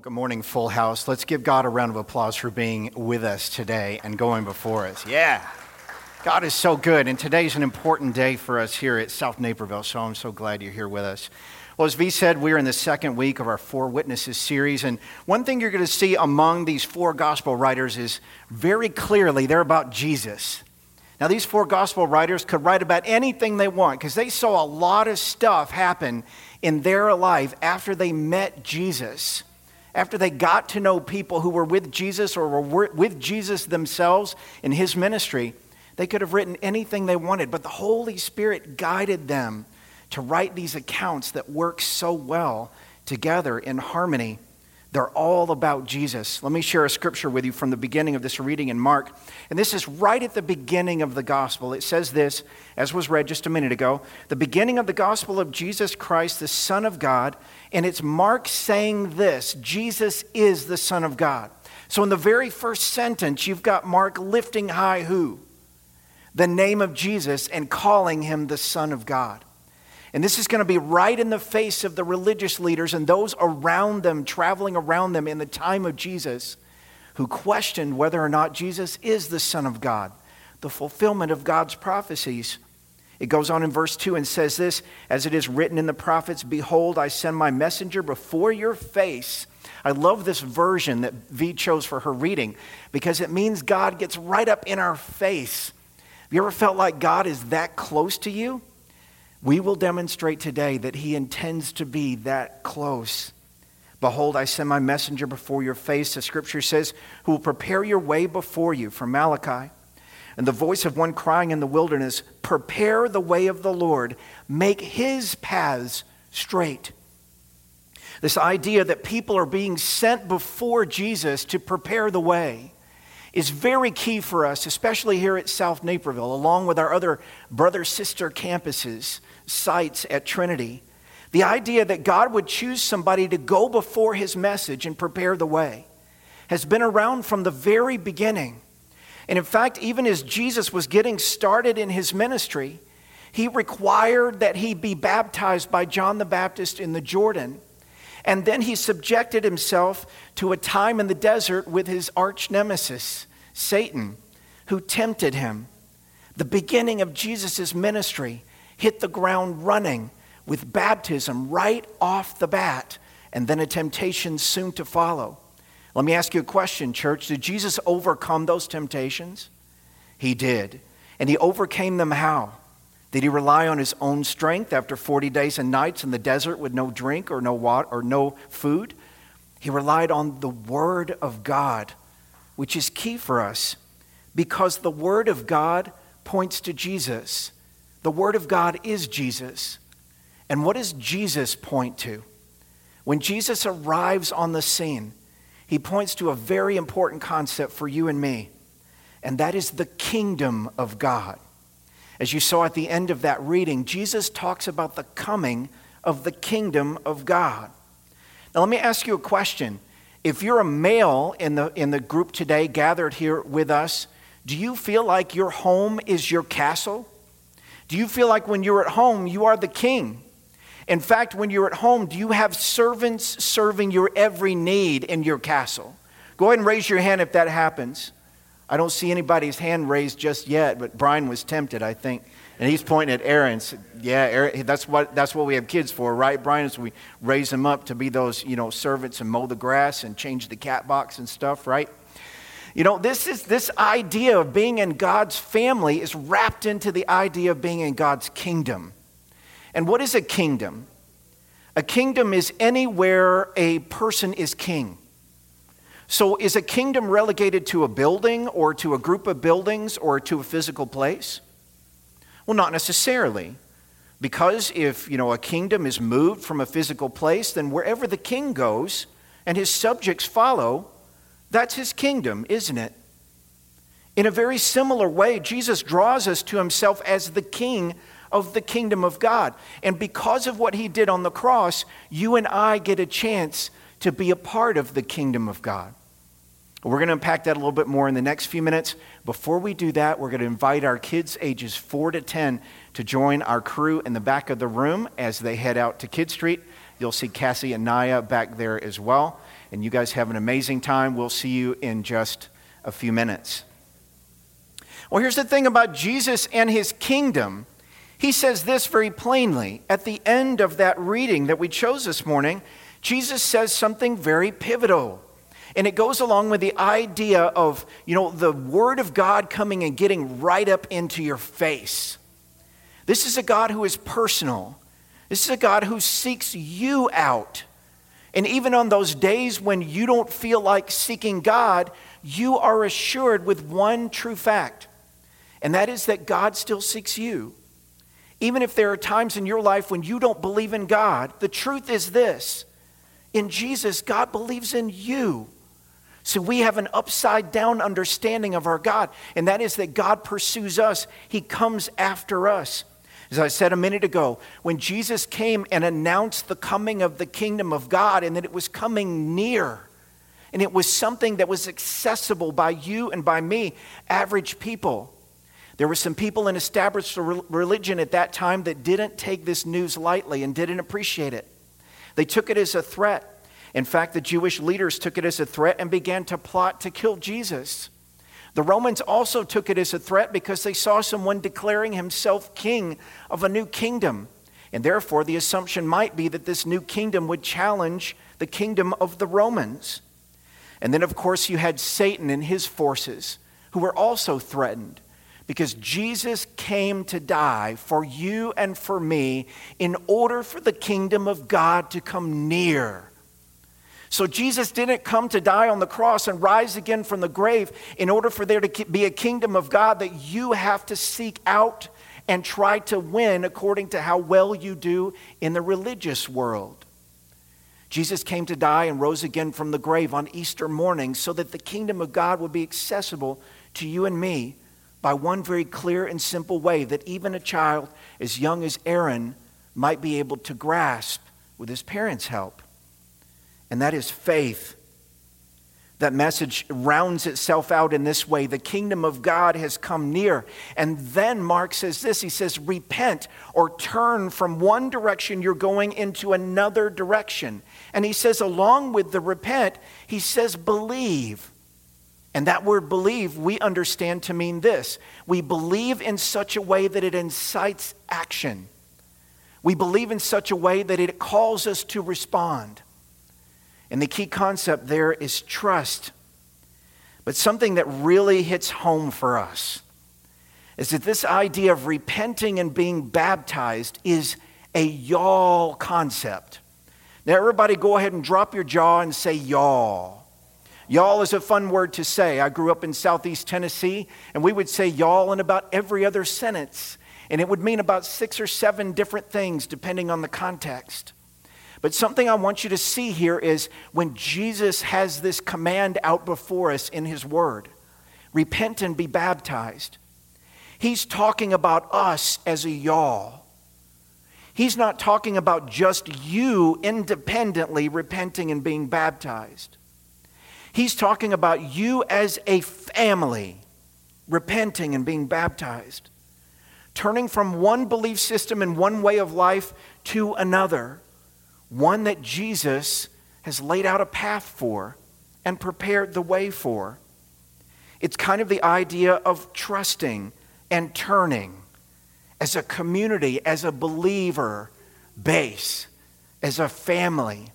Well, good morning, Full House. Let's give God a round of applause for being with us today and going before us. Yeah. God is so good, and today's an important day for us here at South Naperville, so I'm so glad you're here with us. Well, as V said, we're in the second week of our Four Witnesses series, and one thing you're going to see among these four gospel writers is very clearly they're about Jesus. Now, these four gospel writers could write about anything they want because they saw a lot of stuff happen in their life after they met Jesus after they got to know people who were with Jesus or were with Jesus themselves in his ministry, they could have written anything they wanted, but the Holy Spirit guided them to write these accounts that work so well together in harmony they're all about Jesus. Let me share a scripture with you from the beginning of this reading in Mark. And this is right at the beginning of the gospel. It says this, as was read just a minute ago the beginning of the gospel of Jesus Christ, the Son of God. And it's Mark saying this Jesus is the Son of God. So in the very first sentence, you've got Mark lifting high who? The name of Jesus and calling him the Son of God. And this is going to be right in the face of the religious leaders and those around them, traveling around them in the time of Jesus, who questioned whether or not Jesus is the Son of God, the fulfillment of God's prophecies. It goes on in verse 2 and says this As it is written in the prophets, Behold, I send my messenger before your face. I love this version that V chose for her reading because it means God gets right up in our face. Have you ever felt like God is that close to you? We will demonstrate today that he intends to be that close. Behold, I send my messenger before your face, the scripture says, who will prepare your way before you, from Malachi. And the voice of one crying in the wilderness, Prepare the way of the Lord, make his paths straight. This idea that people are being sent before Jesus to prepare the way is very key for us, especially here at South Naperville, along with our other brother sister campuses sites at Trinity. The idea that God would choose somebody to go before his message and prepare the way has been around from the very beginning. And in fact, even as Jesus was getting started in his ministry, he required that he be baptized by John the Baptist in the Jordan. And then he subjected himself to a time in the desert with his arch nemesis, Satan, who tempted him. The beginning of Jesus' ministry hit the ground running with baptism right off the bat, and then a temptation soon to follow. Let me ask you a question, church. Did Jesus overcome those temptations? He did. And he overcame them how? Did he rely on his own strength after 40 days and nights in the desert with no drink or no water or no food? He relied on the word of God, which is key for us because the word of God points to Jesus. The Word of God is Jesus. And what does Jesus point to? When Jesus arrives on the scene, he points to a very important concept for you and me, and that is the kingdom of God. As you saw at the end of that reading, Jesus talks about the coming of the kingdom of God. Now, let me ask you a question. If you're a male in the, in the group today gathered here with us, do you feel like your home is your castle? Do you feel like when you're at home, you are the king? In fact, when you're at home, do you have servants serving your every need in your castle? Go ahead and raise your hand if that happens. I don't see anybody's hand raised just yet, but Brian was tempted, I think. And he's pointing at Aaron's. Yeah, Aaron, that's what, that's what we have kids for, right, Brian? Is we raise them up to be those, you know, servants and mow the grass and change the cat box and stuff, right? You know, this is this idea of being in God's family is wrapped into the idea of being in God's kingdom. And what is a kingdom? A kingdom is anywhere a person is king. So is a kingdom relegated to a building or to a group of buildings or to a physical place? Well, not necessarily. Because if, you know, a kingdom is moved from a physical place, then wherever the king goes and his subjects follow, that's his kingdom, isn't it? In a very similar way, Jesus draws us to himself as the king of the kingdom of God. And because of what he did on the cross, you and I get a chance to be a part of the kingdom of God. We're going to unpack that a little bit more in the next few minutes. Before we do that, we're going to invite our kids ages 4 to 10 to join our crew in the back of the room as they head out to Kid Street. You'll see Cassie and Naya back there as well. And you guys have an amazing time. We'll see you in just a few minutes. Well, here's the thing about Jesus and his kingdom. He says this very plainly. At the end of that reading that we chose this morning, Jesus says something very pivotal. And it goes along with the idea of, you know, the Word of God coming and getting right up into your face. This is a God who is personal. This is a God who seeks you out. And even on those days when you don't feel like seeking God, you are assured with one true fact, and that is that God still seeks you. Even if there are times in your life when you don't believe in God, the truth is this in Jesus, God believes in you. So we have an upside down understanding of our God, and that is that God pursues us, He comes after us. As I said a minute ago, when Jesus came and announced the coming of the kingdom of God and that it was coming near, and it was something that was accessible by you and by me, average people. There were some people in established religion at that time that didn't take this news lightly and didn't appreciate it. They took it as a threat. In fact, the Jewish leaders took it as a threat and began to plot to kill Jesus. The Romans also took it as a threat because they saw someone declaring himself king of a new kingdom. And therefore, the assumption might be that this new kingdom would challenge the kingdom of the Romans. And then, of course, you had Satan and his forces who were also threatened because Jesus came to die for you and for me in order for the kingdom of God to come near. So Jesus didn't come to die on the cross and rise again from the grave in order for there to be a kingdom of God that you have to seek out and try to win according to how well you do in the religious world. Jesus came to die and rose again from the grave on Easter morning so that the kingdom of God would be accessible to you and me by one very clear and simple way that even a child as young as Aaron might be able to grasp with his parents' help and that is faith. That message rounds itself out in this way the kingdom of God has come near. And then Mark says this he says, repent or turn from one direction you're going into another direction. And he says, along with the repent, he says, believe. And that word believe, we understand to mean this we believe in such a way that it incites action. We believe in such a way that it calls us to respond. And the key concept there is trust. But something that really hits home for us is that this idea of repenting and being baptized is a y'all concept. Now, everybody, go ahead and drop your jaw and say y'all. Y'all is a fun word to say. I grew up in southeast Tennessee, and we would say y'all in about every other sentence. And it would mean about six or seven different things depending on the context. But something I want you to see here is when Jesus has this command out before us in his word repent and be baptized. He's talking about us as a y'all. He's not talking about just you independently repenting and being baptized. He's talking about you as a family repenting and being baptized, turning from one belief system and one way of life to another one that Jesus has laid out a path for and prepared the way for. It's kind of the idea of trusting and turning as a community, as a believer base, as a family.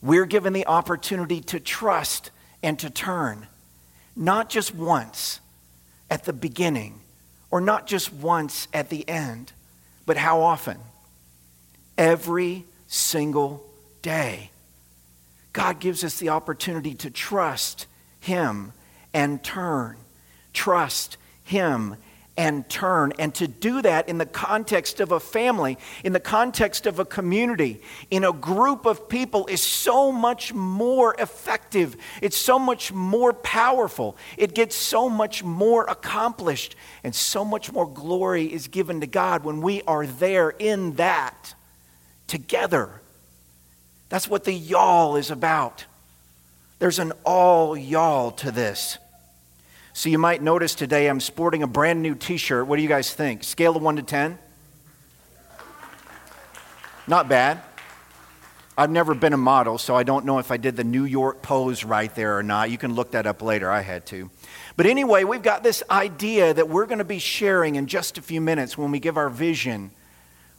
We're given the opportunity to trust and to turn, not just once at the beginning or not just once at the end, but how often? Every single day. God gives us the opportunity to trust Him and turn. Trust Him and turn. And to do that in the context of a family, in the context of a community, in a group of people is so much more effective. It's so much more powerful. It gets so much more accomplished. And so much more glory is given to God when we are there in that together. That's what the y'all is about. There's an all y'all to this. So you might notice today I'm sporting a brand new t shirt. What do you guys think? Scale of 1 to 10? Not bad. I've never been a model, so I don't know if I did the New York pose right there or not. You can look that up later. I had to. But anyway, we've got this idea that we're going to be sharing in just a few minutes when we give our vision,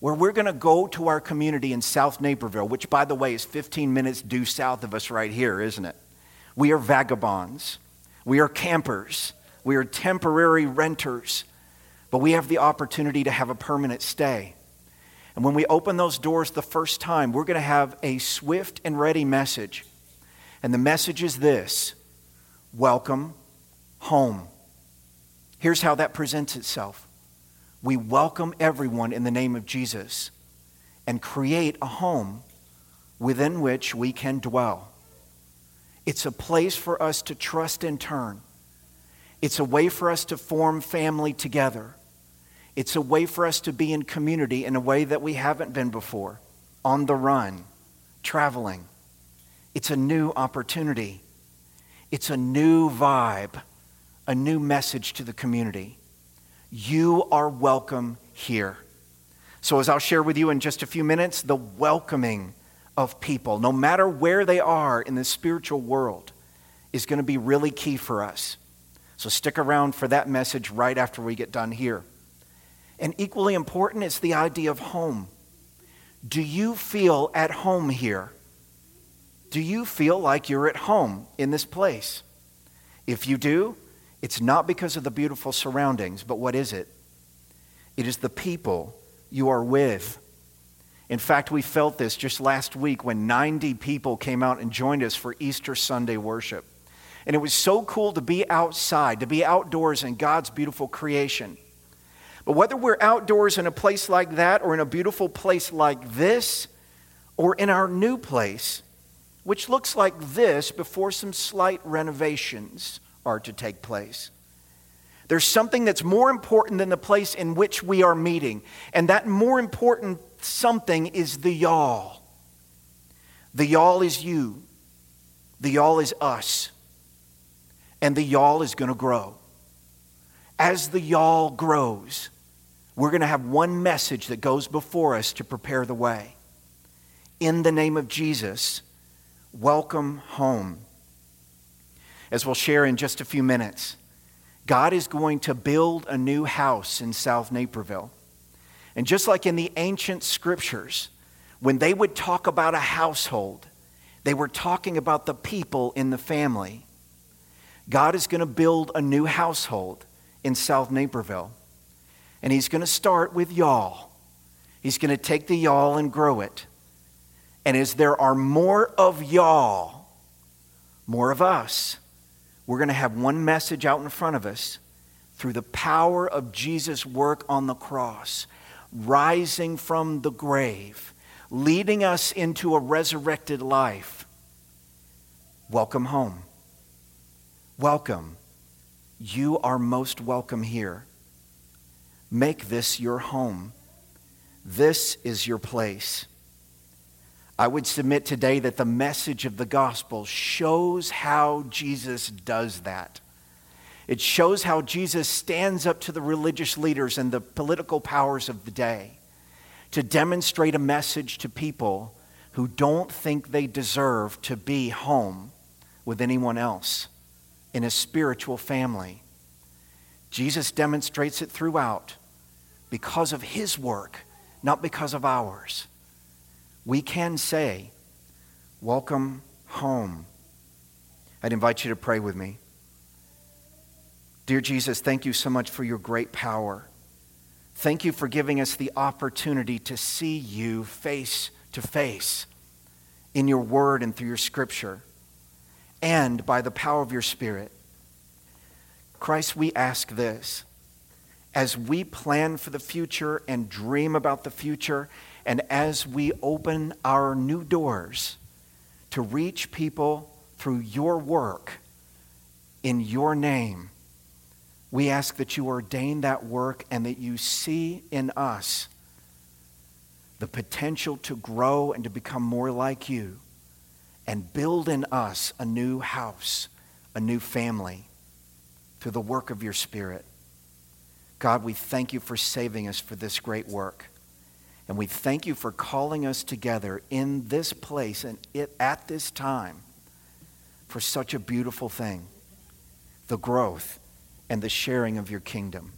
where we're going to go to our community in South Naperville, which, by the way, is 15 minutes due south of us right here, isn't it? We are vagabonds, we are campers, we are temporary renters, but we have the opportunity to have a permanent stay. And when we open those doors the first time, we're going to have a swift and ready message. And the message is this Welcome home. Here's how that presents itself we welcome everyone in the name of Jesus and create a home within which we can dwell. It's a place for us to trust and turn. It's a way for us to form family together. It's a way for us to be in community in a way that we haven't been before, on the run, traveling. It's a new opportunity. It's a new vibe, a new message to the community. You are welcome here. So, as I'll share with you in just a few minutes, the welcoming of people, no matter where they are in the spiritual world, is going to be really key for us. So, stick around for that message right after we get done here. And equally important is the idea of home. Do you feel at home here? Do you feel like you're at home in this place? If you do, it's not because of the beautiful surroundings, but what is it? It is the people you are with. In fact, we felt this just last week when 90 people came out and joined us for Easter Sunday worship. And it was so cool to be outside, to be outdoors in God's beautiful creation. But whether we're outdoors in a place like that or in a beautiful place like this or in our new place, which looks like this before some slight renovations are to take place. There's something that's more important than the place in which we are meeting, and that more important something is the y'all. The y'all is you, the y'all is us, and the y'all is going to grow. As the y'all grows, we're going to have one message that goes before us to prepare the way. In the name of Jesus, welcome home. As we'll share in just a few minutes, God is going to build a new house in South Naperville. And just like in the ancient scriptures, when they would talk about a household, they were talking about the people in the family. God is going to build a new household in South Naperville. And he's going to start with y'all. He's going to take the y'all and grow it. And as there are more of y'all, more of us, we're going to have one message out in front of us through the power of Jesus' work on the cross, rising from the grave, leading us into a resurrected life. Welcome home. Welcome. You are most welcome here. Make this your home. This is your place. I would submit today that the message of the gospel shows how Jesus does that. It shows how Jesus stands up to the religious leaders and the political powers of the day to demonstrate a message to people who don't think they deserve to be home with anyone else in a spiritual family. Jesus demonstrates it throughout because of his work, not because of ours. We can say, Welcome home. I'd invite you to pray with me. Dear Jesus, thank you so much for your great power. Thank you for giving us the opportunity to see you face to face in your word and through your scripture and by the power of your spirit. Christ, we ask this as we plan for the future and dream about the future, and as we open our new doors to reach people through your work in your name, we ask that you ordain that work and that you see in us the potential to grow and to become more like you and build in us a new house, a new family through the work of your Spirit. God, we thank you for saving us for this great work. And we thank you for calling us together in this place and it, at this time for such a beautiful thing the growth and the sharing of your kingdom.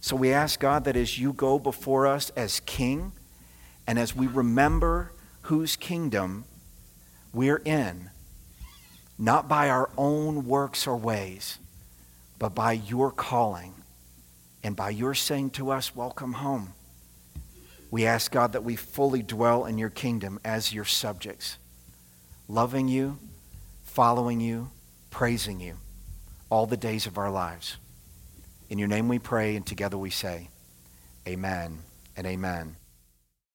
So we ask God that as you go before us as King, and as we remember whose kingdom we're in, not by our own works or ways, but by your calling and by your saying to us, Welcome home. We ask God that we fully dwell in your kingdom as your subjects, loving you, following you, praising you all the days of our lives. In your name we pray, and together we say, Amen and amen.